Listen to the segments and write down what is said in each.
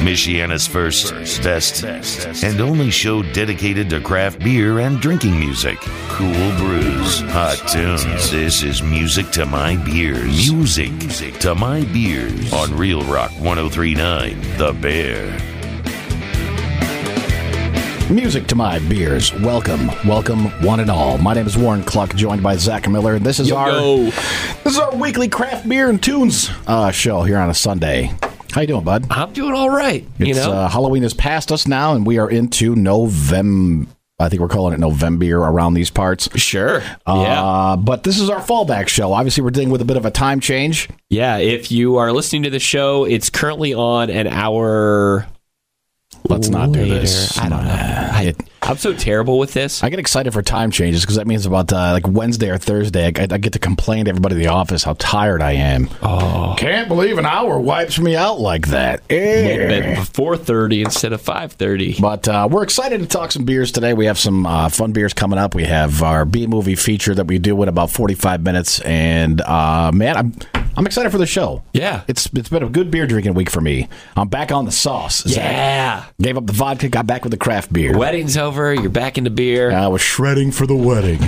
Michiana's first, best, and only show dedicated to craft beer and drinking music. Cool brews, hot tunes. This is music to my beers. Music to my beers on Real Rock 1039, The Bear. Music to my beers. Welcome, welcome, one and all. My name is Warren Cluck, joined by Zach Miller, this is our this is our weekly craft beer and tunes uh, show here on a Sunday. How you doing, bud? I'm doing all right. It's, you know, uh, Halloween is past us now, and we are into November. I think we're calling it November around these parts. sure. Uh, yeah. But this is our fallback show. Obviously, we're dealing with a bit of a time change. Yeah. If you are listening to the show, it's currently on an hour. Let's not do later. this. I don't know. I, I'm so terrible with this. I get excited for time changes because that means about uh, like Wednesday or Thursday, I, I get to complain to everybody in the office how tired I am. Oh, can't believe an hour wipes me out like that. Eh. At 4:30 instead of 5:30. But uh, we're excited to talk some beers today. We have some uh, fun beers coming up. We have our B movie feature that we do in about forty five minutes, and uh, man, I'm I'm excited for the show. Yeah. It's it's been a good beer drinking week for me. I'm back on the sauce. Zach. Yeah. Gave up the vodka, got back with the craft beer. Wedding's over. You're back into beer. I was shredding for the wedding.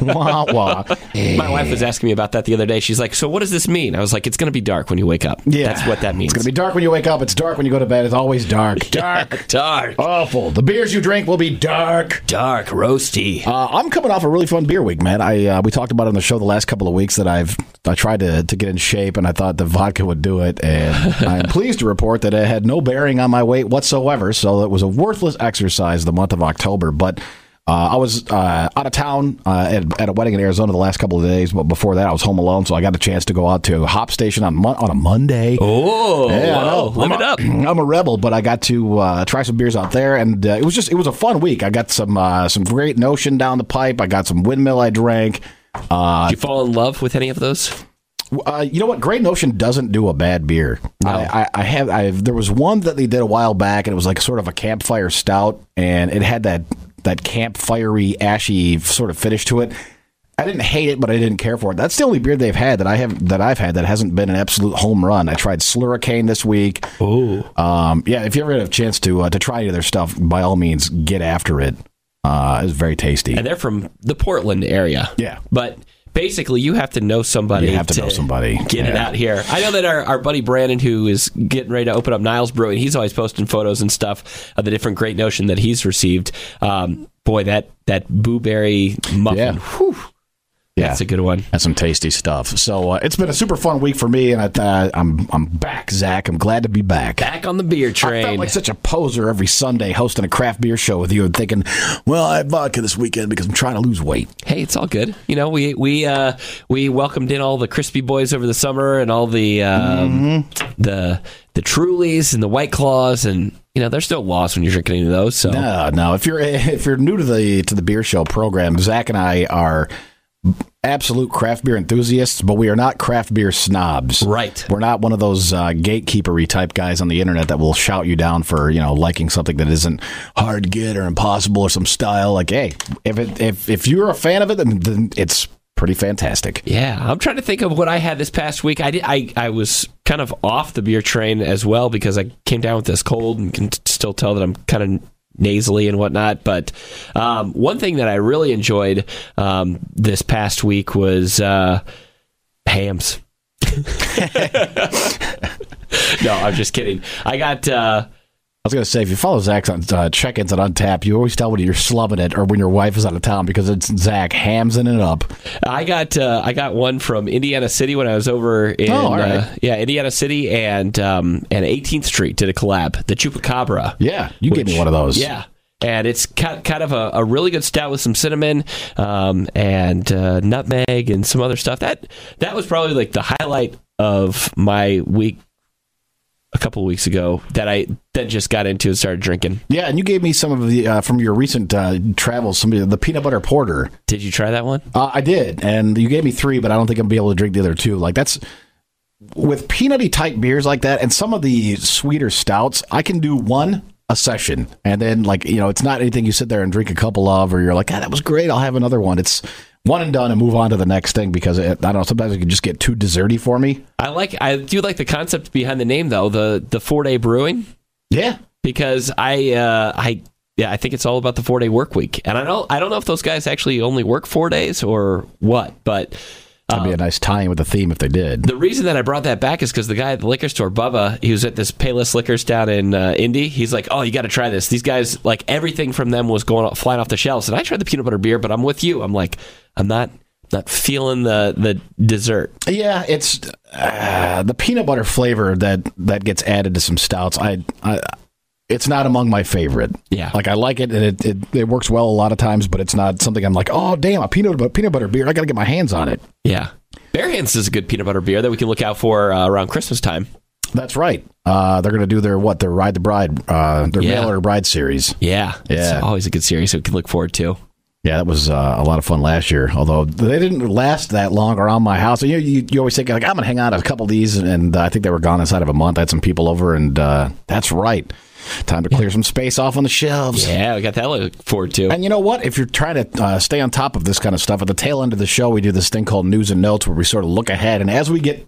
wah wah. My wife was asking me about that the other day. She's like, "So what does this mean?" I was like, "It's going to be dark when you wake up." Yeah, That's what that means. It's gonna be dark when you wake up. It's dark when you go to bed. It's always dark. Dark. dark, Awful. The beers you drink will be dark. dark, roasty. Uh, I'm coming off a really fun beer week, man. I uh, we talked about it on the show the last couple of weeks that I've I tried to to get in shape, and I thought the vodka would do it. And I'm pleased to report that it had no bearing on my weight whatsoever. So it was a worthless exercise the month of October, but. Uh, I was uh, out of town uh, at, at a wedding in Arizona the last couple of days, but before that I was home alone, so I got a chance to go out to Hop Station on mon- on a Monday. oh, Yeah, I live I'm it a- up. I'm a rebel, but I got to uh, try some beers out there, and uh, it was just it was a fun week. I got some uh, some great notion down the pipe. I got some windmill I drank. Uh, Did you fall in love with any of those? Uh, you know what? Great Notion doesn't do a bad beer. I, I, I have I there was one that they did a while back, and it was like sort of a campfire stout, and it had that that campfirey ashy sort of finish to it. I didn't hate it, but I didn't care for it. That's the only beer they've had that I have that I've had that hasn't been an absolute home run. I tried Slurricane this week. Oh, Um, yeah, if you ever have a chance to uh, to try any of their stuff, by all means, get after it. Uh, it's very tasty. and they're from the Portland area. Yeah. but basically, you have to know somebody. You have to know somebody. Get it out here. I know that our, our buddy Brandon, who is getting ready to open up Niles Brewing, he's always posting photos and stuff of the different Great Notion that he's received. Um, boy, that that blueberry muffin. Yeah. whew, yeah, That's a good one. That's some tasty stuff. So uh, it's been a super fun week for me, and I, uh, I'm I'm back, Zach. I'm glad to be back. Back on the beer train. I felt like such a poser every Sunday hosting a craft beer show with you and thinking, well, I have vodka this weekend because I'm trying to lose weight. hey, it's all good. You know, we we uh, we welcomed in all the crispy boys over the summer and all the um, the the Trulies and the White Claws, and you know, there's no loss when you're drinking any of those. So No, no. If you're if you're new to the to the beer show program, Zach and I are absolute craft beer enthusiasts, but we are not craft beer snobs. Right. We're not one of those uh, gatekeepery type guys on the internet that will shout you down for you know liking something that isn't hard to get or impossible or some style. Like, hey, if it if if you're a fan of it, then, then it's pretty fantastic. Yeah, I'm trying to think of what I had this past week. I did, I I was kind of off the beer train as well because I came down with this cold and can t- still tell that I'm kind of nasally and whatnot. But um, one thing that I really enjoyed um, this past week was uh, Hamm's. no, I'm just kidding. I got. Uh, I was going to say, if you follow Zach's on uh, check-ins on Untappd, you always tell when you're slumming it or when your wife is out of town because it's Zach hamsing it up. I got uh, I got one from Indiana City when I was over in Oh, right. uh, yeah Indiana City and um, and 18th Street did a collab the Chupacabra Yeah, you gave me one of those. yeah and it's kind kind of a, a really good stout with some cinnamon um, and uh, nutmeg and some other stuff that that was probably like the highlight of my week a couple of weeks ago that I then just got into and started drinking. Yeah, and you gave me some of the uh, from your recent uh, travels, some of the peanut butter porter. Did you try that one? Uh, I did, and you gave me three, but I don't think I'm gonna be able to drink the other two. Like that's with peanutty type beers like that, and some of the sweeter stouts. I can do one a session, and then like you know, it's not anything you sit there and drink a couple of, or you're like, ah, that was great. I'll have another one. It's one and done and move on to the next thing because it, I don't know. Sometimes it can just get too desserty for me. I like I do like the concept behind the name though the the four day brewing Yeah, because I uh, I yeah I think it's all about the four day work week and I don't I don't know if those guys actually only work four days or what but that'd be a nice tie-in with the theme if they did. the reason that I brought that back is because the guy at the liquor store, Bubba, he was at this Payless Liquors down in uh, Indy. He's like, "Oh, you got to try this." These guys, like everything from them was going flying off the shelves, and I tried the peanut butter beer, but I'm with you. I'm like, I'm not not feeling the the dessert. Yeah, it's uh, the peanut butter flavor that that gets added to some stouts. I, I it's not among my favorite. Yeah. like I like it and it, it it works well a lot of times, but it's not something I'm like, oh damn, a peanut butter peanut butter beer. I got to get my hands on it. Yeah, Bare Hands is a good peanut butter beer that we can look out for uh, around Christmas time. That's right. Uh, they're going to do their what? Their Ride the Bride, uh, their Yeah. Mail Order Bride series. Yeah, Yeah. it's always a good series that we can look forward to. Yeah, that was uh, a lot of fun last year. Although they didn't last that long around my house. You you, you always think like I'm going to hang out a couple of these, and, and uh, I think they were gone inside of a month. I had some people over, and uh, that's right. Time to clear some space off on the shelves. Yeah, we got that look forward to. And you know what? If you're trying to uh, stay on top of this kind of stuff, at the tail end of the show, we do this thing called News and Notes where we sort of look ahead. And as we get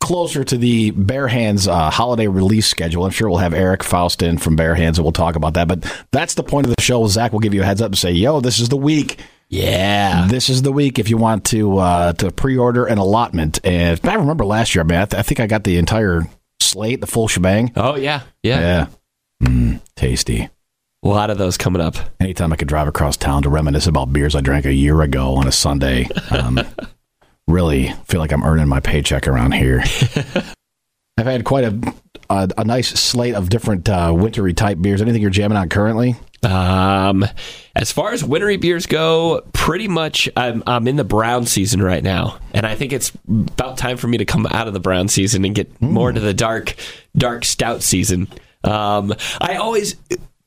closer to the Bare Hands uh, holiday release schedule, I'm sure we'll have Eric Faustin from Bare Hands and we'll talk about that. But that's the point of the show. Zach will give you a heads up and say, yo, this is the week. Yeah, This is the week if you want to uh, to pre-order an allotment. And I remember last year, man, I, th- I think I got the entire slate, the full shebang. oh yeah, yeah, Yeah. Mm, tasty. A lot of those coming up. Anytime I could drive across town to reminisce about beers I drank a year ago on a Sunday, um, really feel like I'm earning my paycheck around here. I've had quite a a, a nice slate of different uh, wintry type beers. Anything you're jamming on currently? Um, as far as wintry beers go, pretty much I'm I'm in the brown season right now, and I think it's about time for me to come out of the brown season and get more into the dark dark stout season. Um, I always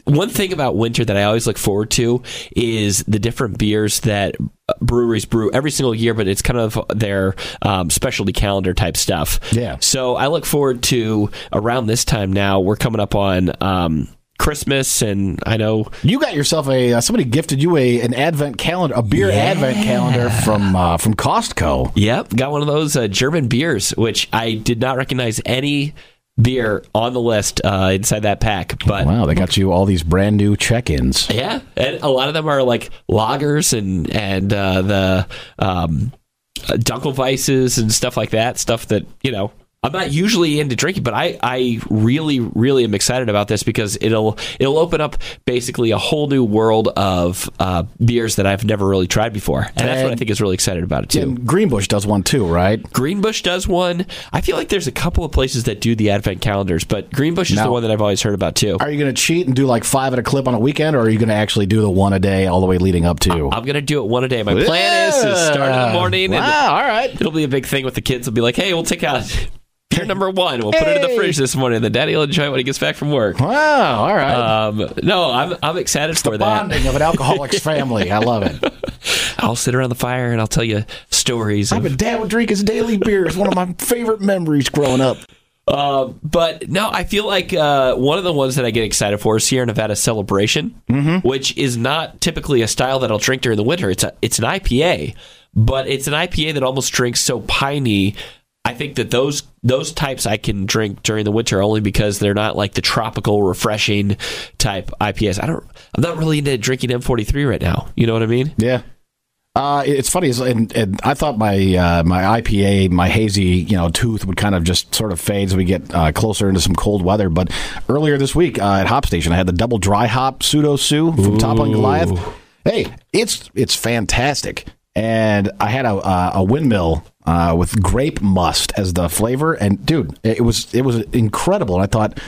one thing about winter that I always look forward to is the different beers that breweries brew every single year, but it's kind of their um, specialty calendar type stuff. Yeah. So I look forward to around this time now. We're coming up on um, Christmas, and I know You got yourself a uh, somebody gifted you a an advent calendar, a beer advent calendar from uh, from Costco. Yep, got one of those uh, German beers, which I did not recognize any beer on the list uh, inside that pack. But Wow, they got you all these brand new check-ins. yeah, and a lot of them are like lagers and and uh, the um, uh, Dunkelweisses and stuff like that. Stuff that you know. I'm not usually into drinking, but I, I really, really am excited about this because it'll it'll open up basically a whole new world of uh, beers that I've never really tried before, and that's what I think is really excited about it too. And Greenbush does one too, right? Greenbush does one. I feel like there's a couple of places that do the advent calendars, but Greenbush is Now- the one that I've always heard about too. Are you going to cheat and do like five at a clip on a weekend, or are you going to actually do the one a day all the way leading up to? I'm gonna do it one a day. My plan is to start in the morning, and Wow, all right. it'll be a big thing with the kids. They'll be like, "Hey, we'll take out number one. We'll put it in the fridge this morning. Then Daddy will enjoy it when he gets back from work." Wow, all right. Um, no, I'm I'm excited for that. Bonding of an alcoholic's family. I love it. I'll sit around the fire and I'll tell you stories. I Of, bet Dad would drink his daily beer. It's one of my favorite memories growing up. Uh, but no, I feel like uh, one of the ones that I get excited for is Sierra Nevada Celebration, which is not typically a style that I'll drink during the winter. It's a it's an IPA, but it's an IPA that almost drinks so piney. I think that those those types I can drink during the winter only because they're not like the tropical, refreshing type IPAs. I don't. I'm not really into drinking M43 right now. You know what I mean? Yeah. Uh, it's funny, is- and, and I thought my uh, my IPA, my hazy, you know, tooth would kind of just sort of fade as we get uh, closer into some cold weather. But earlier this week uh, at Hop Station, I had the double dry hop pseudo sue from Toppling Goliath. Hey, it's it's fantastic, and I had a uh, a windmill uh, with grape must as the flavor, and dude, it was it was incredible. And I thought.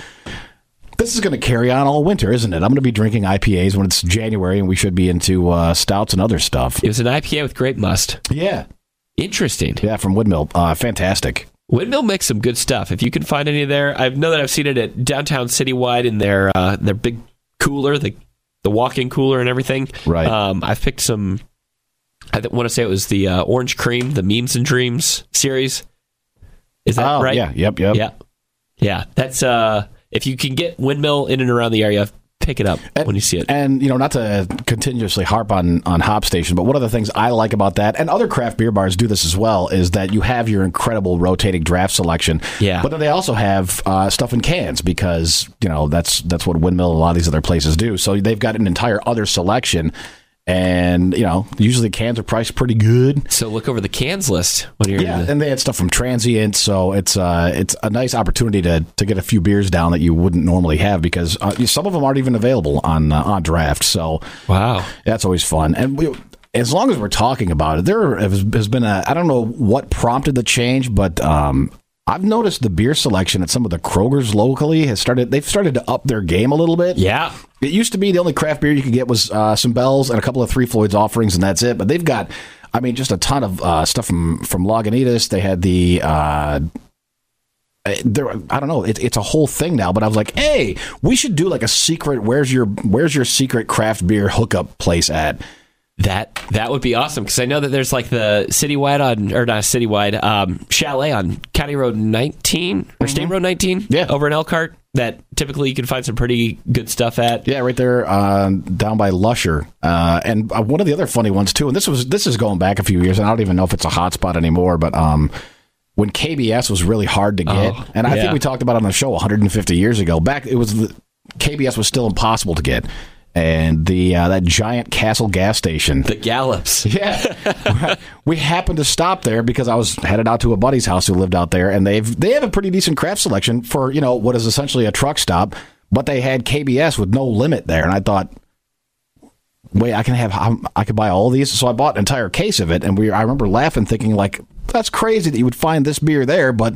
This is going to carry on all winter, isn't it? I'm going to be drinking IPAs when it's January, and we should be into uh, stouts and other stuff. It was an IPA with grape must. Yeah, Interesting. yeah, from Windmill, uh, fantastic. Windmill makes some good stuff. If you can find any there, I know that I've seen it at downtown Citywide in their uh, their big cooler, the the walk-in cooler and everything. Right. Um, I've picked some. I want to say it was the uh, orange cream, the memes and dreams series. Is that oh, right? yeah, yep, yep. Yeah. Yeah. That's uh if you can get windmill in and around the area, pick it up when you see it. And you know, not to continuously harp on on Hop Station, but one of the things I like about that, and other craft beer bars do this as well, is that you have your incredible rotating draft selection. Yeah. But then they also have uh, stuff in cans because you know that's that's what Windmill and a lot of these other places do. So they've got an entire other selection. And you know, usually the cans are priced pretty good. So look over the cans list when you're Yeah, the, and they had stuff from Transient, so it's uh, it's a nice opportunity to to get a few beers down that you wouldn't normally have because uh, some of them aren't even available on uh, on draft. So Wow. that's always fun. And we, as long as we're talking about it, there has, has been a I don't know what prompted the change, but um, I've noticed the beer selection at some of the Kroger's locally has started. They've started to up their game a little bit. Yeah. It used to be the only craft beer you could get was uh, some Bells and a couple of Three Floyds offerings, and that's it. But they've got, I mean, just a ton of uh, stuff from from Lagunitas. They had the. Uh, there, I don't know. It, it's a whole thing now, but I was like, "Hey, we should do like a secret. Where's your Where's your secret craft beer hookup place at?" That that would be awesome because I know that there's like the citywide on or not citywide um, chalet on County Road 19 or State Road 19 Mm-hmm. Yeah. over in Elkhart that typically you can find some pretty good stuff at. Yeah, right there uh, down by Lusher. Uh, and uh, one of the other funny ones too. And this was this is going back a few years, and I don't even know if it's a hot spot anymore. But um, when KBS was really hard to get, Oh, and I yeah. think we talked about it on the show 150 years ago. Back it was KBS was still impossible to get, and the uh, that giant Castle gas station. The Gallops. Yeah, we happened to stop there because I was headed out to a buddy's house who lived out there, and they've they have a pretty decent craft selection for you know what is essentially a truck stop, but they had KBS with no limit there, and I thought, wait, I can have I could buy all these, so I bought an entire case of it, and we I remember laughing, thinking like that's crazy that you would find this beer there, but.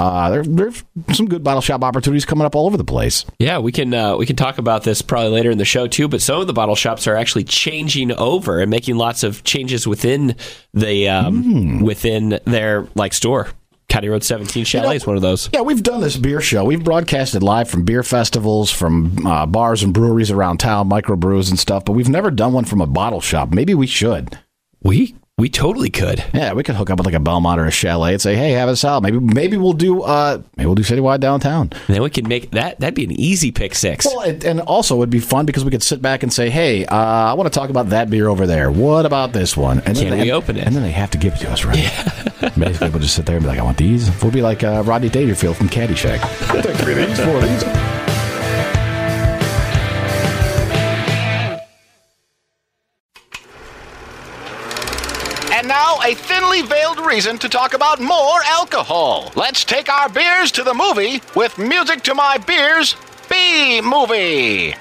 Uh, there, there's some good bottle shop opportunities coming up all over the place. Yeah, we can uh, we can talk about this probably later in the show too. But some of the bottle shops are actually changing over and making lots of changes within the um, Hmm. within their like store. County Road 17 Chalet is one of those. Yeah, we've done this beer show. We've broadcasted live from beer festivals, from uh, bars and breweries around town, microbrews and stuff, but we've never done one from a bottle shop. Maybe we should. We we totally could. Yeah, we could hook up with like a Belmont or a Chalet and say, "Hey, have us out." Maybe maybe we'll do uh maybe we'll do citywide downtown. And then we can make that that'd be an easy pick six. Well, it, and also it'd be fun because we could sit back and say, "Hey, uh, I want to talk about that beer over there. What about this one?" And Can then we they, open it? And then they have to give it to us, right? Yeah. Basically, we'll just sit there and be like, "I want these." We'll be like uh, Rodney Dangerfield from Caddyshack. Take three of these, four of these. Now, a thinly veiled reason to talk about more alcohol. Let's take our beers to the movie with Music to My Beers B Movie.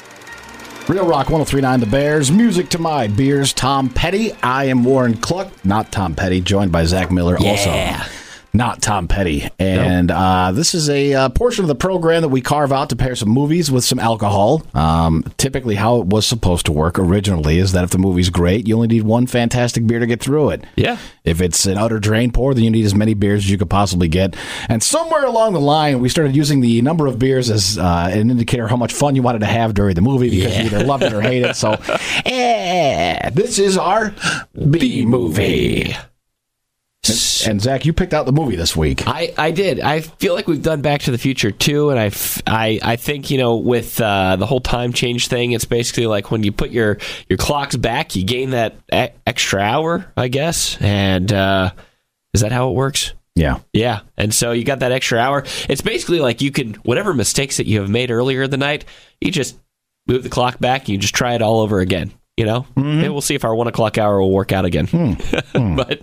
Real Rock 1039 The Bears, Music to My Beers, Tom Petty. I am Warren Cluck, not Tom Petty, joined by Zach Miller Yeah. also. Not Tom Petty. And uh, this is a uh, portion of the program that we carve out to pair some movies with some alcohol. Um, typically, how it was supposed to work originally is that if the movie's great, you only need one fantastic beer to get through it. Yeah. If it's an utter drain pour, then you need as many beers as you could possibly get. And somewhere along the line, we started using the number of beers as uh, an indicator how much fun you wanted to have during the movie because you either loved it or hated it. So, eh, this is our B movie. And Zach, you picked out the movie this week. I, I did. I feel like we've done Back to the Future too, and I, f- I, I think you know with uh, the whole time change thing, it's basically like when you put your your clocks back, you gain that e- extra hour, I guess. And uh, is that how it works? Yeah. Yeah, and so you got that extra hour. It's basically like you can whatever mistakes that you have made earlier in the night, you just move the clock back. And you just try it all over again. You know, maybe we'll see if our one o'clock hour will work out again. but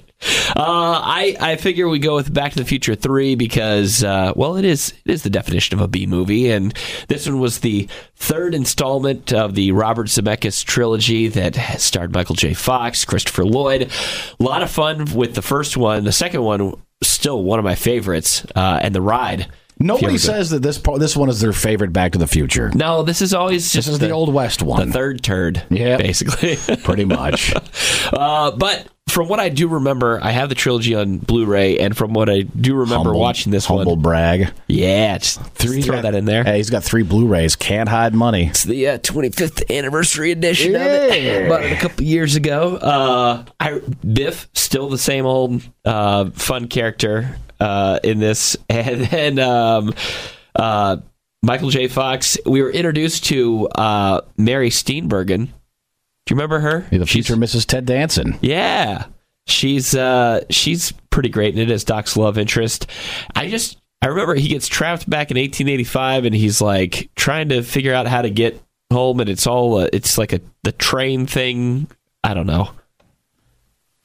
uh, I I figure we go with Back to the Future three because uh, well, it is it is the definition of a B movie, and this one was the third installment of the Robert Zemeckis trilogy that starred Michael J. Fox, Christopher Lloyd. A lot of fun with the first one. The second one still one of my favorites, uh, and the ride. Nobody says that this part, this one is their favorite Back to the Future. No, this is always just This is the, Old West one, the third turd, Yep. basically. Pretty much. Uh, but from what I do remember, I have the trilogy on Blu-ray, and from what I do remember Humble- watching this humble one, brag. yeah, just, Three throw that in there. Hey, he's got three Blu-rays. Can't hide money. It's the uh, 25th anniversary edition of Yeah. it. Bought it a couple years ago. Uh, I, Biff, still the same old uh, fun character uh, in this, and then um, uh, Michael J. Fox. We were introduced to uh, Mary Steenburgen. Do you remember her? The She's- future Mrs. Ted Danson. Yeah, she's uh, she's pretty great in it as Doc's love interest. I just I remember he gets trapped back in 1885, and he's like trying to figure out how to get home, and it's all uh, it's like a the train thing. I don't know.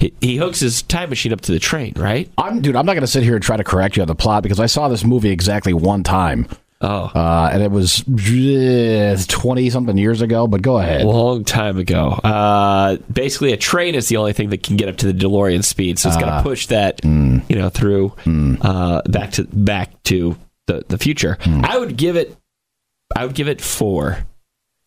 He, he hooks his time machine up to the train, right? I'm, dude, I'm not going to sit here and try to correct you on the plot because I saw this movie exactly one time. Oh, Uh, and it was twenty something years ago. But go ahead. a long time ago. Uh, basically, a train is the only thing that can get up to the DeLorean speed, so it's going to push that, you know, through uh, back to back to the the future. I would give it, I would give it four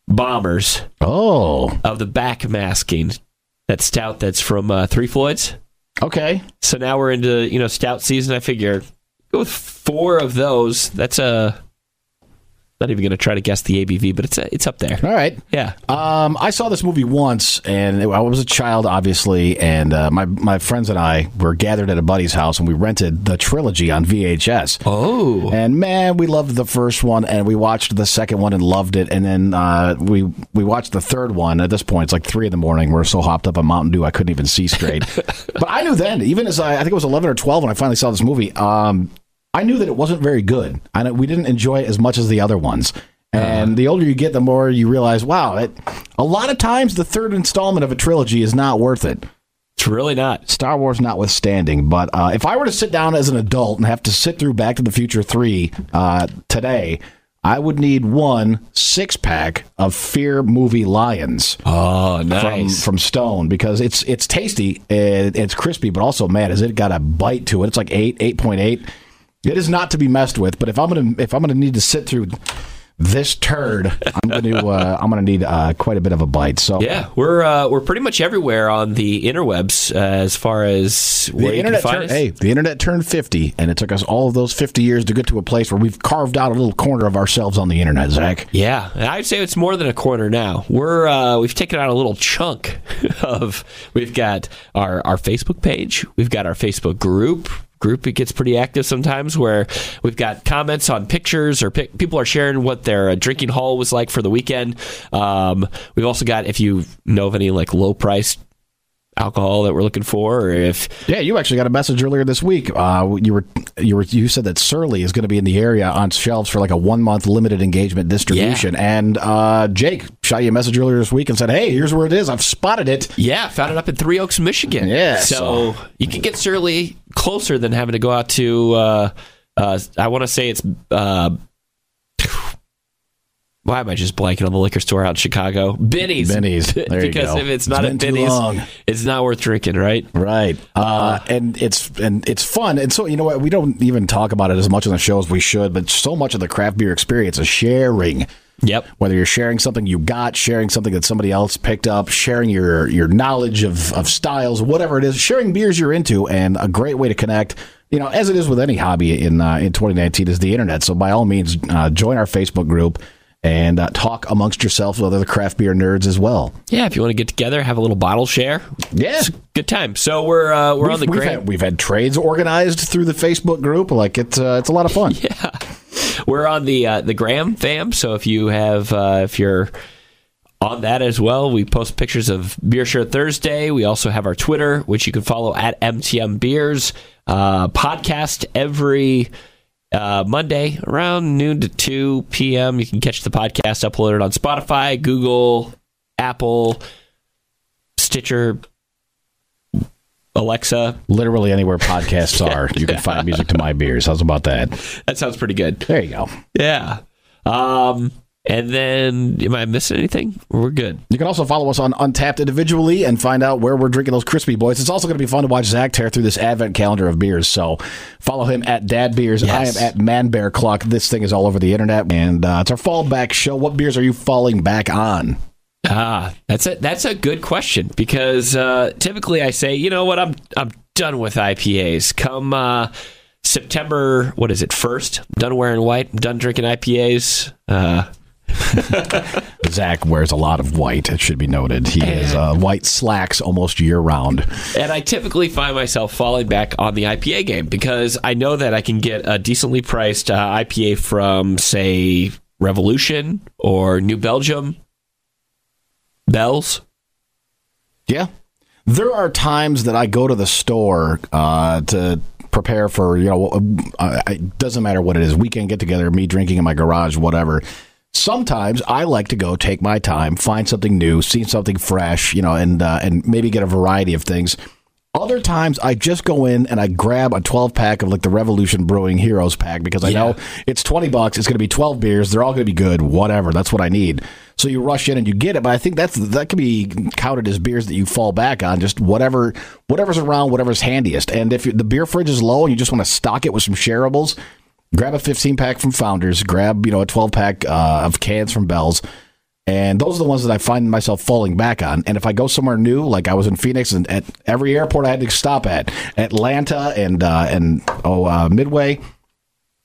bombers oh, of the Backmasking. That stout that's from uh, Three Floyds. okay. So now we're into you know stout season. I figure go with four of those. That's a. Not even going to try to guess the ABV, but it's it's up there. All right. Yeah. Um, I saw this movie once, and I was a child, obviously, and uh, my my friends and I were gathered at a buddy's house, and we rented the trilogy on VHS. Oh. And man, we loved the first one, and we watched the second one and loved it. And then uh, we we watched the third one. At this point, it's like three in the morning. We're so hopped up on Mountain Dew, I couldn't even see straight. but I knew then, even as I, I think it was eleven or twelve when I finally saw this movie. Um, I knew that it wasn't very good. I know we didn't enjoy it as much as the other ones. And the older you get, the more you realize, wow, it, a lot of times the third installment of a trilogy is not worth it. It's really not. Star Wars notwithstanding, but uh, if I were to sit down as an adult and have to sit through Back to the Future 3 uh, today, I would need one six pack of Fear movie Lions Oh, from, nice. from Stone because it's it's tasty, and it's crispy, but also man, has it got a bite to it? It's like eight, eight point eight. It is not to be messed with. But if I'm gonna if I'm gonna need to sit through this turd, I'm gonna uh, I'm gonna need uh, quite a bit of a bite. So yeah, we're uh, we're pretty much everywhere on the interwebs uh, as far as The where you can internet find turned, us. hey, the internet turned 50, and it took us all of those 50 years to get to a place where we've carved out a little corner of ourselves on the internet, Zach. Yeah, I'd say it's more than a corner now. We're uh, we've taken out a little chunk of. We've got our our Facebook page. We've got our Facebook group. Group it gets pretty active sometimes where we've got comments on pictures or pic- people are sharing what their uh, drinking haul was like for the weekend. Um, we've also got if you know of any like low priced alcohol that we're looking for, or if Yeah, you actually got a message earlier this week. Uh, you were you were you said that Surly is going to be in the area on shelves for like a one month limited engagement distribution, and uh, Jake shot you a message earlier this week and said, "Hey, here's where it is. I've spotted it." Yeah, found it up in Three Oaks, Michigan. Yeah, so, you can get Surly closer than having to go out to. Uh, uh, I want to say it's. Uh, why am I just blanking on the liquor store out in Chicago? Binny's. Binny's. There you because if it's It's not been at Binny's, long. it's not worth drinking, right? Right, uh, and it's and it's fun, and so you know what? We don't even talk about it as much on the show as we should, but so much of the craft beer experience is sharing. Yep. whether you're sharing something you got, sharing something that somebody else picked up, sharing your your knowledge of, of styles, whatever it is, sharing beers you're into, and a great way to connect. You know, as it is with any hobby in uh, in 2019, is the internet. So by all means, uh, join our Facebook group and uh, talk amongst yourself with other craft beer nerds as well. Yeah, if you want to get together, have a little bottle share. Yeah. It's a good time. So we're uh, we're on the we've, gram. had, we've had trades organized through the Facebook group. Like it's uh, it's a lot of fun. Yeah, we're on the uh, the Gram fam, so if you have uh, if you're on that as well, we post pictures of Beer Share Thursday. We also have our Twitter, which you can follow at MTM Beers. Uh, podcast every uh, Monday around noon to two p.m. You can catch the podcast uploaded on Spotify, Google, Apple, Stitcher. Alexa, Literally anywhere podcasts are, you can find music to my beers. How's about that? that sounds pretty good. There you go. Yeah. Um, and then, am I missing anything? We're good. You can also follow us on Untappd individually and find out where we're drinking those crispy boys. It's also going to be fun to watch Zach tear through this advent calendar of beers. So follow him at Dad Beers. Yes. I am at Man Bear. This thing is all over the internet, and uh, it's our fallback show. What beers are you falling back on? Ah, that's a that's a good question because uh, typically I say, you know what, I'm I'm done with IPAs. Come uh, September, what is it? First, I'm done wearing white. I'm done drinking IPAs. Uh, Zach wears a lot of white. It should be noted. He has uh, white slacks almost year round. and I typically find myself falling back on the IPA game because I know that I can get a decently priced uh, IPA from, say, Revolution or New Belgium, Bell's. Yeah. There are times that I go to the store uh, to prepare for, you know, uh, it doesn't matter what it is, weekend get together, me drinking in my garage, whatever. Sometimes I like to go take my time, find something new, see something fresh, you know, and uh, and maybe get a variety of things. Other times I just go in and I grab a 12 pack of like the Revolution Brewing Heroes pack because I Yeah. know it's 20 bucks. It's going to be 12 beers. They're all going to be good. Whatever. That's what I need. So you rush in and you get it. But I think that's that can be counted as beers that you fall back on. Just whatever whatever's around, whatever's handiest. And if the beer fridge is low and you just want to stock it with some shareables, grab a 15 pack from Founders. Grab you know a 12 pack uh, of cans from Bell's. And those are the ones that I find myself falling back on. And if I go somewhere new, like I was in Phoenix, and at every airport I had to stop at, Atlanta and uh, and oh uh, Midway,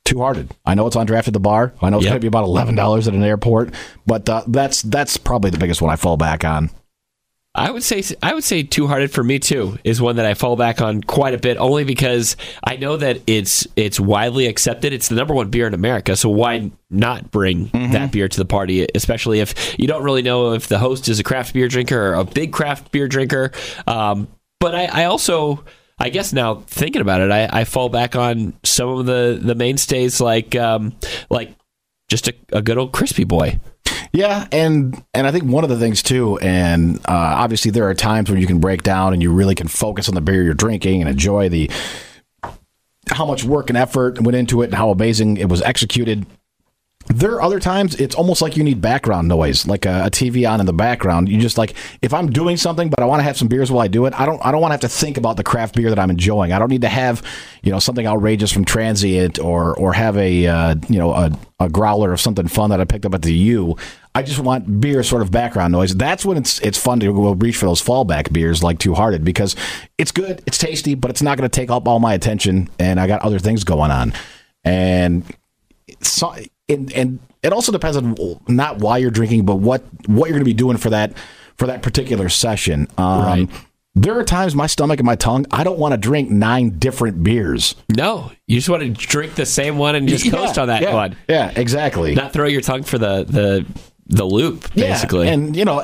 Two Hearted. I know it's on draft at the bar. I know it's Yep. going to be about eleven dollars at an airport, but uh, that's that's probably the biggest one I fall back on. I would say I would say Two Hearted for me too is one that I fall back on quite a bit only because I know that it's it's widely accepted. It's the number one beer in America, so why not bring that beer to the party? Especially if you don't really know if the host is a craft beer drinker or a big craft beer drinker. Um, but I, I also I guess now thinking about it, I, I fall back on some of the the mainstays like um, like just a, a good old crispy boy. Yeah, and and I think one of the things too, and uh, obviously there are times when you can break down and you really can focus on the beer you're drinking and enjoy the how much work and effort went into it and how amazing it was executed. There are other times it's almost like you need background noise, like a, a TV on in the background. You just like if I'm doing something, but I want to have some beers while I do it. I don't. I don't want to have to think about the craft beer that I'm enjoying. I don't need to have, you know, something outrageous from Transient or or have a uh, you know a, a growler of something fun that I picked up at the U. I just want beer sort of background noise. That's when it's it's fun to go reach for those fallback beers like Two Hearted because it's good, it's tasty, but it's not going to take up all my attention, and I got other things going on, and so, and, and it also depends on not why you're drinking, but what what you're going to be doing for that for that particular session. Um, Right. There are times my stomach and my tongue, I don't want to drink nine different beers. No, you just want to drink the same one and just coast on that yeah, one. Yeah, exactly. Not throw your tongue for the the the loop, basically. Yeah, and you know,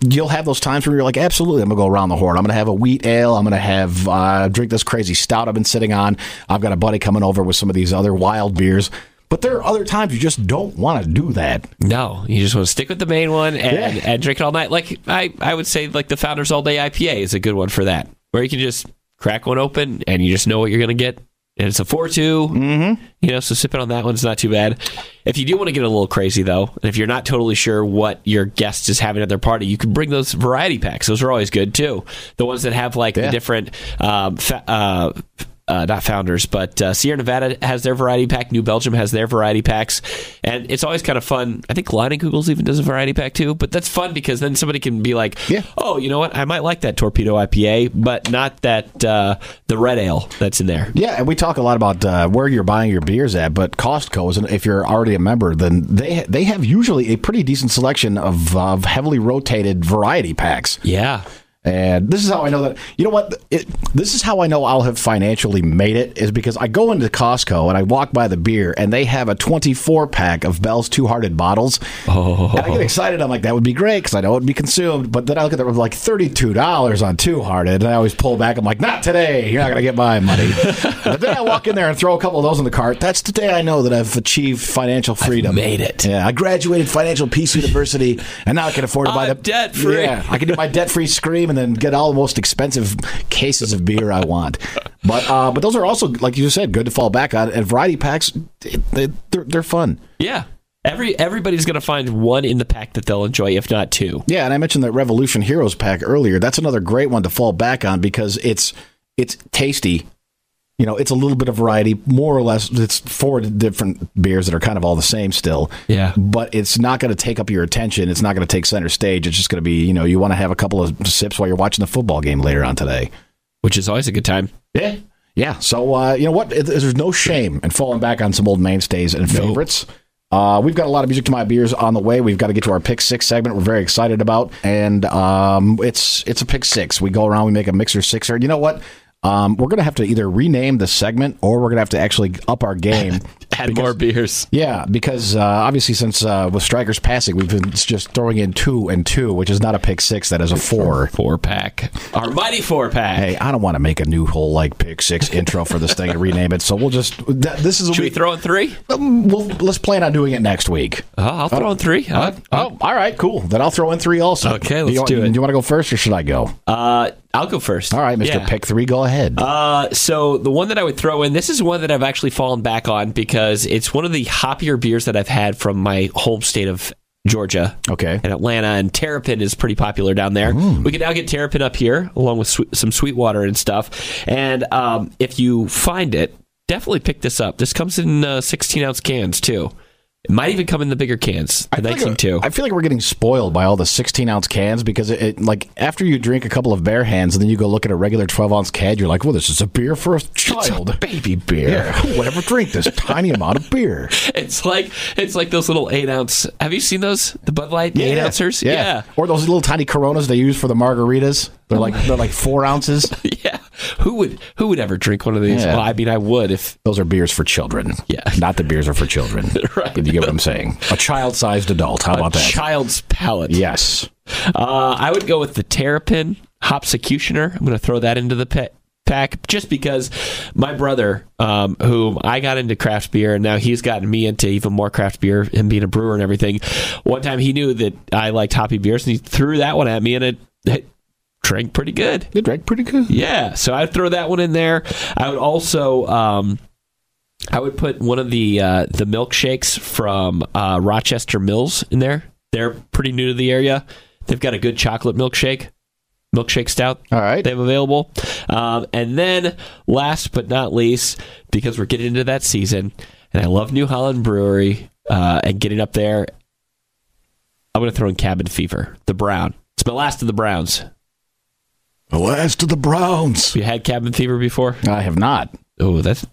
you'll have those times where you're like, absolutely, I'm gonna go around the horn. I'm gonna have a wheat ale. I'm gonna have uh, drink this crazy stout I've been sitting on. I've got a buddy coming over with some of these other wild beers. But there are other times you just don't want to do that. no, you just want to stick with the main one and, Yeah. and drink it all night. Like I, I would say, like the Founders All Day IPA is a good one for that, where you can just crack one open and you just know what you're gonna get. And it's a four mm-hmm. you know. So sipping on that one's not too bad. If you do want to get a little crazy though, and if you're not totally sure what your guest is having at their party, you can bring those variety packs. Those are always good too. The ones that have like the different, um, fa- uh, uh, not founders, but uh, Sierra Nevada has their variety pack. New Belgium has their variety packs, and it's always kind of fun. I think Leinenkugel's even does a variety pack too, but that's fun because then somebody can be like, Yeah. "Oh, you know what? I might like that torpedo IPA, but not that uh, the red ale that's in there." Yeah, and we talk a lot about uh, where you're buying your beers at, but Costco is, if you're already a member, then they they have usually a pretty decent selection of, of heavily rotated variety packs. Yeah, And this is how I know that you know what it, this is how I know I'll have financially made it is because I go into Costco and I walk by the beer and they have a 24 pack of Bell's Two Hearted bottles. Oh. And I get excited. I'm like, that would be great because I know it would be consumed. But then I look at them like $32 on Two Hearted, and I always pull back. I'm like, not today. You're not going to get my money. but then I walk in there and throw a couple of those in the cart. That's the day I know that I've achieved financial freedom. made it. Yeah, I graduated Financial Peace University, and now I can afford to buy I'm the debt-free. Yeah, I can do my debt-free scream and then get all the most expensive cases of beer I want. But uh, but those are also, like you said, good to fall back on. And variety packs, they, they're they're fun. yeah. Every everybody's gonna find one in the pack that they'll enjoy, if not two. Yeah, and I mentioned that Revolution Heroes pack earlier. That's another great one to fall back on because it's it's tasty. You know, it's a little bit of variety, more or less. It's four different beers that are kind of all the same still. Yeah. But it's not going to take up your attention. It's not going to take center stage. It's just going to be, you know, you want to have a couple of sips while you're watching the football game later on today. Which is always a good time. Yeah. Yeah. So, uh, you know what? There's no shame in falling back on some old mainstays and favorites. Uh, we've got a lot of music to my beers on the way. We've got to get to our pick six segment. We're very excited about, and um, it's it's a pick six. We go around, we make a mixer sixer. You know what? Um, we're going to have to either rename the segment or we're going to have to actually up our game. Add more beers. Yeah, because uh, obviously, since uh, with Strikers passing, we've been just throwing in two and two, which is not a pick six. That is a four. Four pack. Our mighty four pack. Hey, I don't want to make a new whole like pick six intro for this thing and rename it. So we'll just th- this is a Should we week. throw in three? um, we'll, let's plan on doing it next week. Oh, I'll throw in three. Uh, Oh, all right, cool. Then I'll throw in three also. Okay, let's you, do it. Do you want to go first or should I go? uh, I'll go first. All right, Mister Yeah. Pick Three, go ahead. Uh, so the one that I would throw in, this is one that I've actually fallen back on because it's one of the hoppier beers that I've had from my home state of Georgia. okay. And Atlanta and Terrapin is pretty popular down there. We can now get Terrapin up here along with some Sweetwater and stuff. And um, if you find it, definitely pick this up. This comes in uh, 16 ounce cans too. It might even come in the bigger cans, the I feel, 19 like, too. I feel like we're getting spoiled by all the 16 ounce cans because it, it like after you drink a couple of Bare Hands and then you go look at a regular 12 ounce can, you're like, well, this is a beer for a child. a baby beer. Yeah, who would ever drink this tiny amount of beer? It's like it's like those little eight ounce. Have you seen those? The Bud Light eight ouncers? Yeah. Or those little tiny Coronas they use for the margaritas. They're like they're like four ounces. yeah. Who would who would ever drink one of these? Yeah. Well, I mean, I would if Those are beers for children. Yeah. Not the beers are for children. Right. You get what I'm saying? A child sized adult. How about that? child's palate. yes. Uh, I would go with the Terrapin Hopsecutioner. I'm going to throw that into the pa- pack just because my brother, um, whom I got into craft beer, and now he's gotten me into even more craft beer, him being a brewer and everything. One time he knew that I liked hoppy beers, and he threw that one at me, and it, it drank pretty good. They drank pretty good. Yeah, so I'd throw that one in there. I would also, um, I would put one of the uh, the milkshakes from uh, Rochester Mills in there. They're pretty new to the area. They've got a good chocolate milkshake, milkshake stout. All right. They have available. Um, and then, last but not least, because we're getting into that season, and I love New Holland Brewery uh, and getting up there, I'm going to throw in Cabin Fever, the brown. It's my last of the browns. The last of the Browns. You had Cabin Fever before? I have not. Oh, that's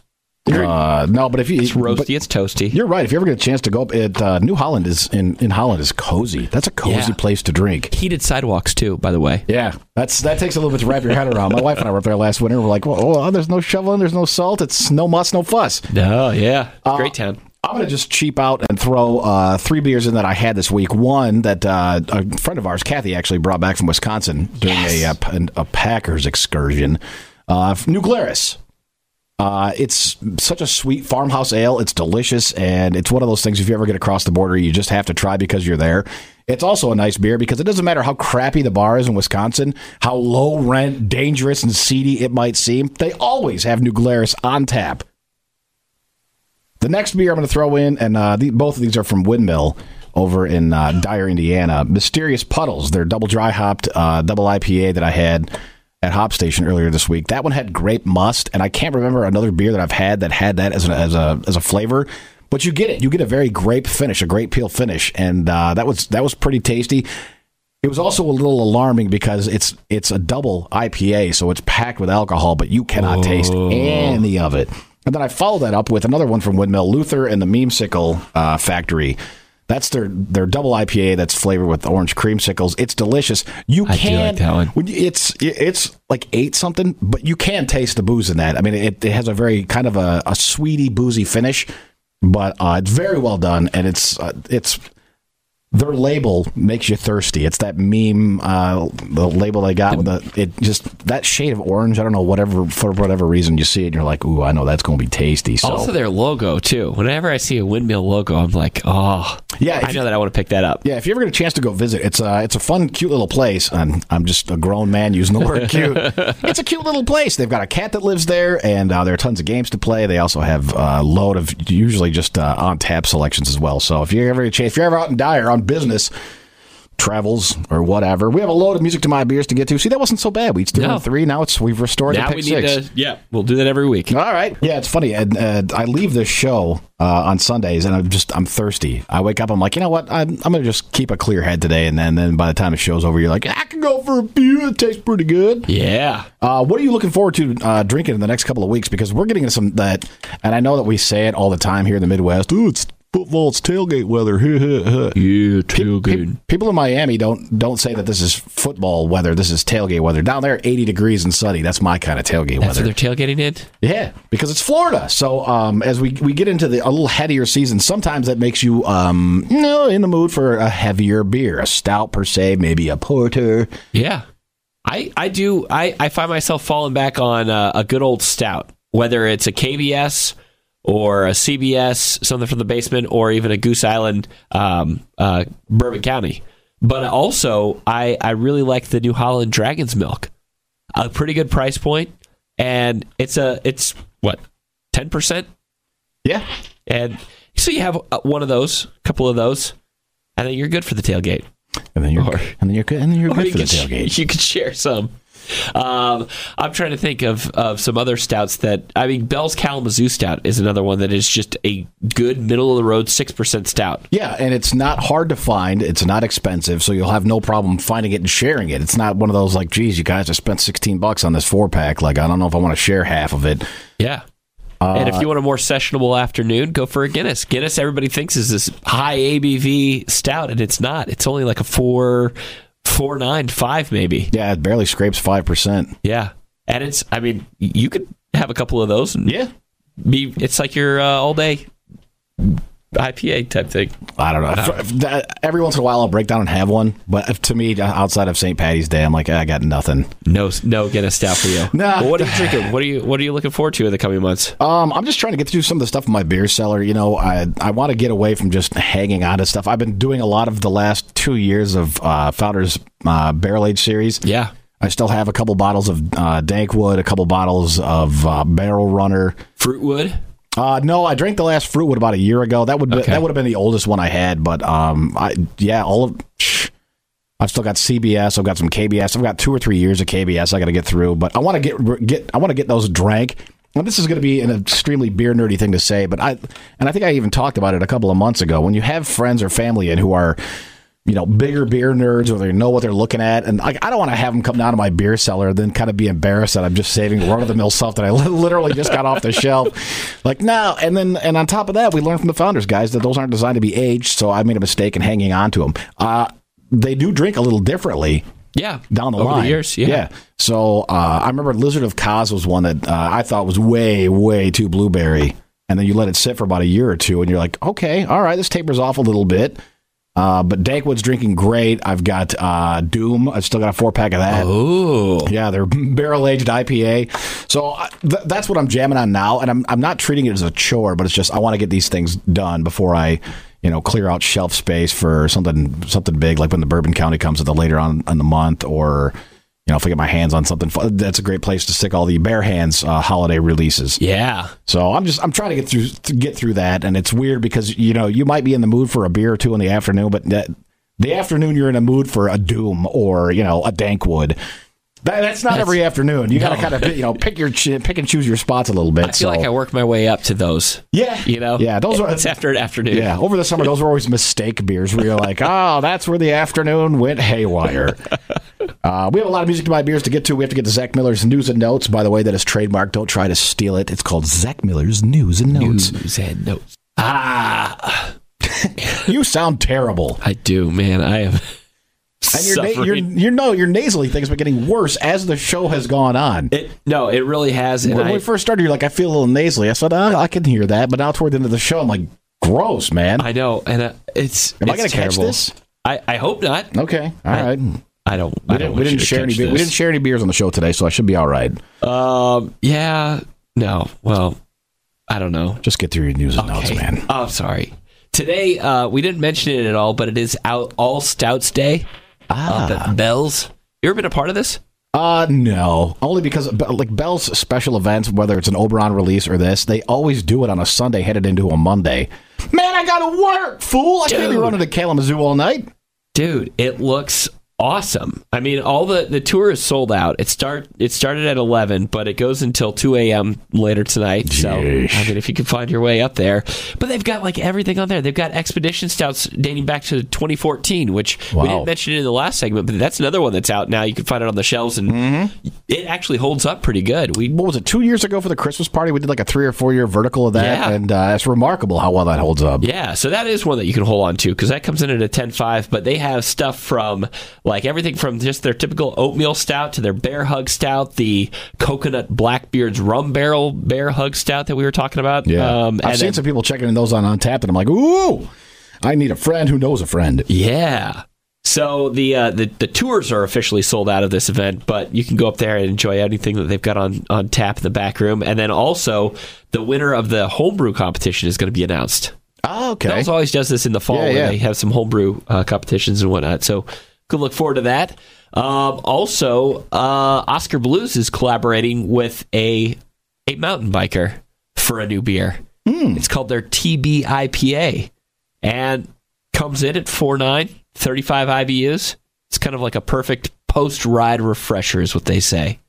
Uh, no, but if you it's but roasty. It's toasty. You're right. If you ever get a chance to go up, it uh, New Holland is in, in Holland is cozy. That's a cozy Yeah. place to drink. Heated sidewalks too, by the way. Yeah, that's that takes a little bit to wrap your head around. My wife and I were up there last winter. We're like, well, oh, there's no shoveling, there's no salt, it's no muss, no fuss. No, yeah, great town. I'm going to just cheap out and throw uh, three beers in that I had this week. One that uh, a friend of ours, Kathy, actually brought back from Wisconsin during a, uh, p- a Packers excursion. Uh, New Glarus. Uh, it's such a sweet farmhouse ale. It's delicious, and it's one of those things. If you ever get across the border, you just have to try because you're there. It's also a nice beer because it doesn't matter how crappy the bar is in Wisconsin, how low rent, dangerous, and seedy it might seem. They always have New Glarus on tap. The next beer I'm going to throw in, and uh, the, both of these are from Windmill over in uh, Dyer, Indiana. Mysterious Puddles, their double dry hopped uh, double IPA that I had at Hop Station earlier this week. That one had grape must, and I can't remember another beer that I've had that had that as a, as a as a flavor. But you get it. You get a very grape finish, a grape peel finish, and uh, that was that was pretty tasty. It was also a little alarming because it's it's a double IPA, so it's packed with alcohol, but you cannot taste any of it. And then I follow that up with another one from Windmill Luther and the Memesicle uh, Factory. That's their their double IPA that's flavored with orange creamsicles. It's delicious. You I do can like that one. It's it's like eight something, but you can taste the booze in that. I mean, it, it has a very kind of a, a sweety boozy finish, but uh, it's very well done, and it's uh, it's their label makes you thirsty. It's that meme, uh, the label they got with the it just that shade of orange. I don't know whatever for whatever reason you see it, and you're like, ooh, I know that's going to be tasty. So Also, their logo too. Whenever I see a windmill logo, I'm like, oh, Yeah, I know that I want to pick that up. Yeah, if you ever get a chance to go visit, it's a it's a fun, cute little place. And I'm just a grown man using the word cute. it's a cute little place. They've got a cat that lives there, and uh, there are tons of games to play. They also have a load of usually just uh, on tap selections as well. So if you ever get a chance, if you're ever out in Dyer on business. Travels or whatever. We have a load of music to my beers to get to. See, that wasn't so bad. We still No. three. Now it's we've restored Now we need six. to, yeah, we'll do that every week. All right. Yeah, it's funny. And uh, I leave this show uh, on Sundays, and I'm just I'm thirsty. I wake up, I'm like, you know what? I'm, I'm gonna just keep a clear head today, and then then by the time the show's over, you're like, I can go for a beer. It tastes pretty good. Yeah, Uh, what are you looking forward to uh, drinking in the next couple of weeks? Because we're getting into some that, and I know that we say it all the time here in the Midwest. Ooh, it's football's tailgate weather. Yeah, Pe- people in Miami don't don't say that this is football weather. This is tailgate weather. Down there, 80 degrees and sunny. That's my kind of tailgate That's weather. what they're tailgating in. Yeah, because it's Florida. So um, as we we get into the a little headier season, sometimes that makes you um, you know, in the mood for a heavier beer, a stout per se, maybe a porter. Yeah, I I do. I I find myself falling back on uh, a good old stout, whether it's a KBS or a CBS, something from the basement, or even a Goose Island, um, uh, Bourbon County. But also, I I really like the New Holland Dragon's Milk, a pretty good price point, and it's a it's what ten percent, Yeah, and so you have uh, one of those, a couple of those, and then you're good for the tailgate. and then you're Or- and then you're good and then you're good you for the could tailgate. You could share some. Um, I'm trying to think of, of some other stouts that I mean. Bell's Kalamazoo Stout is another one that is just a good middle of the road six percent stout. Yeah, and it's not hard to find. It's not expensive, so you'll have no problem finding it and sharing it. It's not one of those like, geez, you guys, I spent sixteen bucks on this four pack. Like, I don't know if I want to share half of it. Yeah. and if you want a more sessionable afternoon, go for a Guinness. Guinness, everybody thinks is this high ABV stout, and it's not. It's only like a four, four nine, five maybe. Yeah, it barely scrapes five percent. Yeah, and it's. I mean, you could have a couple of those and Yeah, be. It's like your uh, all day IPA type thing. I don't know. If- if that- every once in a while, I'll break down and have one. But to me, outside of St. Patty's Day, I'm like, I got nothing. No, no get a stout for you. Nah. Well, what are you drinking? What are you What are you looking forward to in the coming months? Um, I'm just trying to get through some of the stuff in my beer cellar. You know, I I want to get away from just hanging on to stuff. I've been doing a lot of the last two years of uh, Founders uh, Barrel Age series. Yeah, I still have a couple bottles of uh, Dankwood, a couple bottles of uh, Barrel Runner. Frootwood. Uh, no, I drank the last Frootwood about a year ago. That would be, Okay. that would have been the oldest one I had. But um, I yeah, all of. I've still got CBS. I've got some KBS. I've got two or three years of KBS. I got to get through, but I want to get get. I want to get those drank. And this is going to be an extremely beer nerdy thing to say, but I and I think I even talked about it a couple of months ago. When you have friends or family in who are you know, bigger beer nerds or they know what they're looking at. And like, I don't want to have them come down to my beer cellar and then kind of be embarrassed that I'm just saving run of the mill stuff that I literally just got off the shelf. Like, no. And then, and on top of that, we learned from the founders, guys, that those aren't designed to be aged. So I made a mistake in hanging on to them. Uh, they do drink a little differently Yeah, down the over line. the years. Yeah. So uh, I remember Lizard of Koz was one that uh, I thought was way, way too blueberry. And then you let it sit for about a year or two, and you're like, okay, all right, this tapers off a little bit. Uh, but Dankwood's drinking great. I've got uh, Doom. I've still got a four pack of that. Oh, Yeah, they're barrel aged IPA. So uh, th- that's what I'm jamming on now, and I'm I'm not treating it as a chore, but it's just I want to get these things done before I, you know, clear out shelf space for something something big like when the Bourbon County comes at the later on in the month, or you know, if I get my hands on something, that's a great place to stick all the bare hands uh, holiday releases. yeah. So I'm just I'm trying to get through to get through that, and it's weird because you know you might be in the mood for a beer or two in the afternoon, but that, the afternoon you're in a mood for a Doom or you know a Dankwood. That, that's not every afternoon. You got to kind of you know pick your pick and choose your spots a little bit. I feel like I work my way up to those. yeah, You know, yeah, those are it's after an afternoon. yeah over the summer those were always mistake beers where you're like oh that's where the afternoon went haywire. Uh, we have a lot of music to buy beers to get to. We have to get to Zach Miller's news and notes. By the way, that is trademark. Don't try to steal it. It's called Zach Miller's news and notes. News and notes. Ah, You sound terrible. I do, man. I am. And your, na- your, your, no, your nasally thing has been getting worse as the show has gone on. It, no, it really has. When I, we first started, you're like, I feel a little nasally. I said, oh, I can hear that. But now toward the end of the show, I'm like, gross, man. I know, and uh, it's. Am I going to catch this? I, I hope not. Okay, all I- right. I don't. We I didn't, don't we didn't share any. Be- we didn't share any beers on the show today, so I should be all right. Um. Yeah. No. Well, I don't know. Just get through your news and notes, man. Oh, sorry. Today, uh, we didn't mention it at all, but it is out All Stouts Day up Ah. at Bell's. You ever been a part of this? Uh, no. Only because like Bell's special events, whether it's an Oberon release or this, they always do it on a Sunday headed into a Monday. Man, I gotta work, fool! I can't be running to Kalamazoo all night. Dude, it looks awesome. I mean, all the the tour is sold out. It start it started at eleven, but it goes until two a.m. later tonight. So I mean, if you can find your way up there, but they've got like everything on there. They've got expedition stouts dating back to 2014, which we didn't mention in the last segment, but that's another one that's out now. You can find it on the shelves, and Mm-hmm. it actually holds up pretty good. We What was it? Two years ago for the Christmas party, we did like a three or four year vertical of that, Yeah. and uh, it's remarkable how well that holds up. Yeah, so that is one that you can hold on to because that comes in at a 10.5, but they have stuff from like everything from just their typical oatmeal stout to their bear hug stout, the coconut Blackbeard's rum barrel bear hug stout that we were talking about. Yeah, Um, I've and seen then- some people checking in those on Untappd, and I'm like, ooh, I need a friend who knows a friend. Yeah. So the, uh, the the tours are officially sold out of this event, but you can go up there and enjoy anything that they've got on, on tap in the back room. And then also, the winner of the homebrew competition is going to be announced. Oh, okay. Bell's always does this in the fall Yeah, yeah. they have some homebrew uh, competitions and whatnot. So could look forward to that. Um, also, uh, Oskar Blues is collaborating with a a mountain biker for a new beer. Hmm. It's called their TB IPA and comes in at 4.9, 35 IBUs. It's kind of like a perfect post ride refresher, is what they say.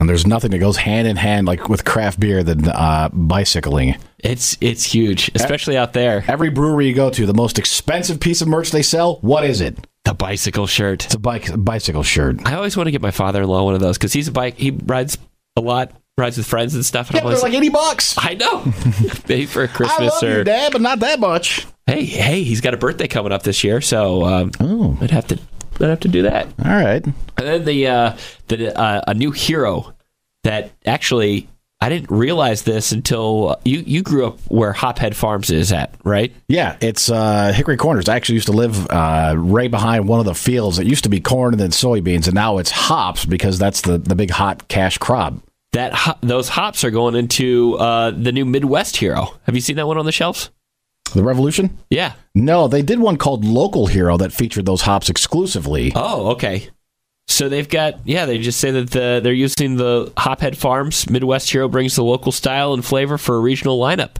and there's nothing that goes hand in hand like with craft beer than uh, bicycling. It's it's huge, especially out there. Every brewery you go to, the most expensive piece of merch they sell, what is it? The bicycle shirt. It's a bike bicycle shirt. I always want to get my father-in-law one of those because he's a bike. He rides a lot, rides with friends and stuff. And Yeah, they're like eighty bucks. I know. Maybe for I Christmas love or you, Dad, but not that much. hey, hey, he's got a birthday coming up this year, so um, Oh, I'd have to, I'd have to do that. all right. And then the uh, the uh, a new hero that actually I didn't realize this until you you grew up where Hophead Farms is at, right? Yeah, it's uh, Hickory Corners. I actually used to live uh, right behind one of the fields. It used to be corn and then soybeans, and now it's hops because that's the, the big hot cash crop. That ho- those hops are going into uh, the new Midwest hero. Have you seen that one on the shelves? The Revolution? Yeah. No, they did one called Local Hero that featured those hops exclusively. Oh, okay. So they've got yeah. They just say that the, they're using the Hophead Farms Midwest Hero brings the local style and flavor for a regional lineup.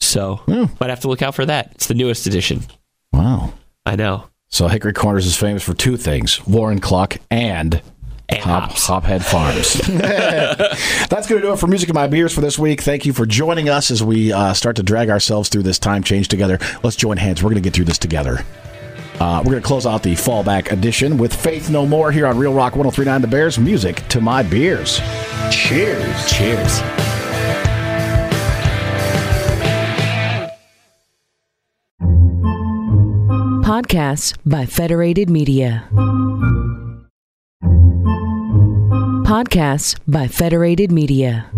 So Hmm. might have to look out for that. It's the newest edition. Wow. I know. So Hickory Corners is famous for two things: Warren Cluck and. And Hop. Hophead Farms. That's going to do it for Music and My Beers for this week. Thank you for joining us as we uh, start to drag ourselves through this time change together. Let's join hands. We're going to get through this together. Uh, we're going to close out the fallback edition with Faith No More here on Real Rock 1039 The Bears. Music to my beers. Cheers. Cheers. Podcasts by Federated Media. Podcasts by Federated Media.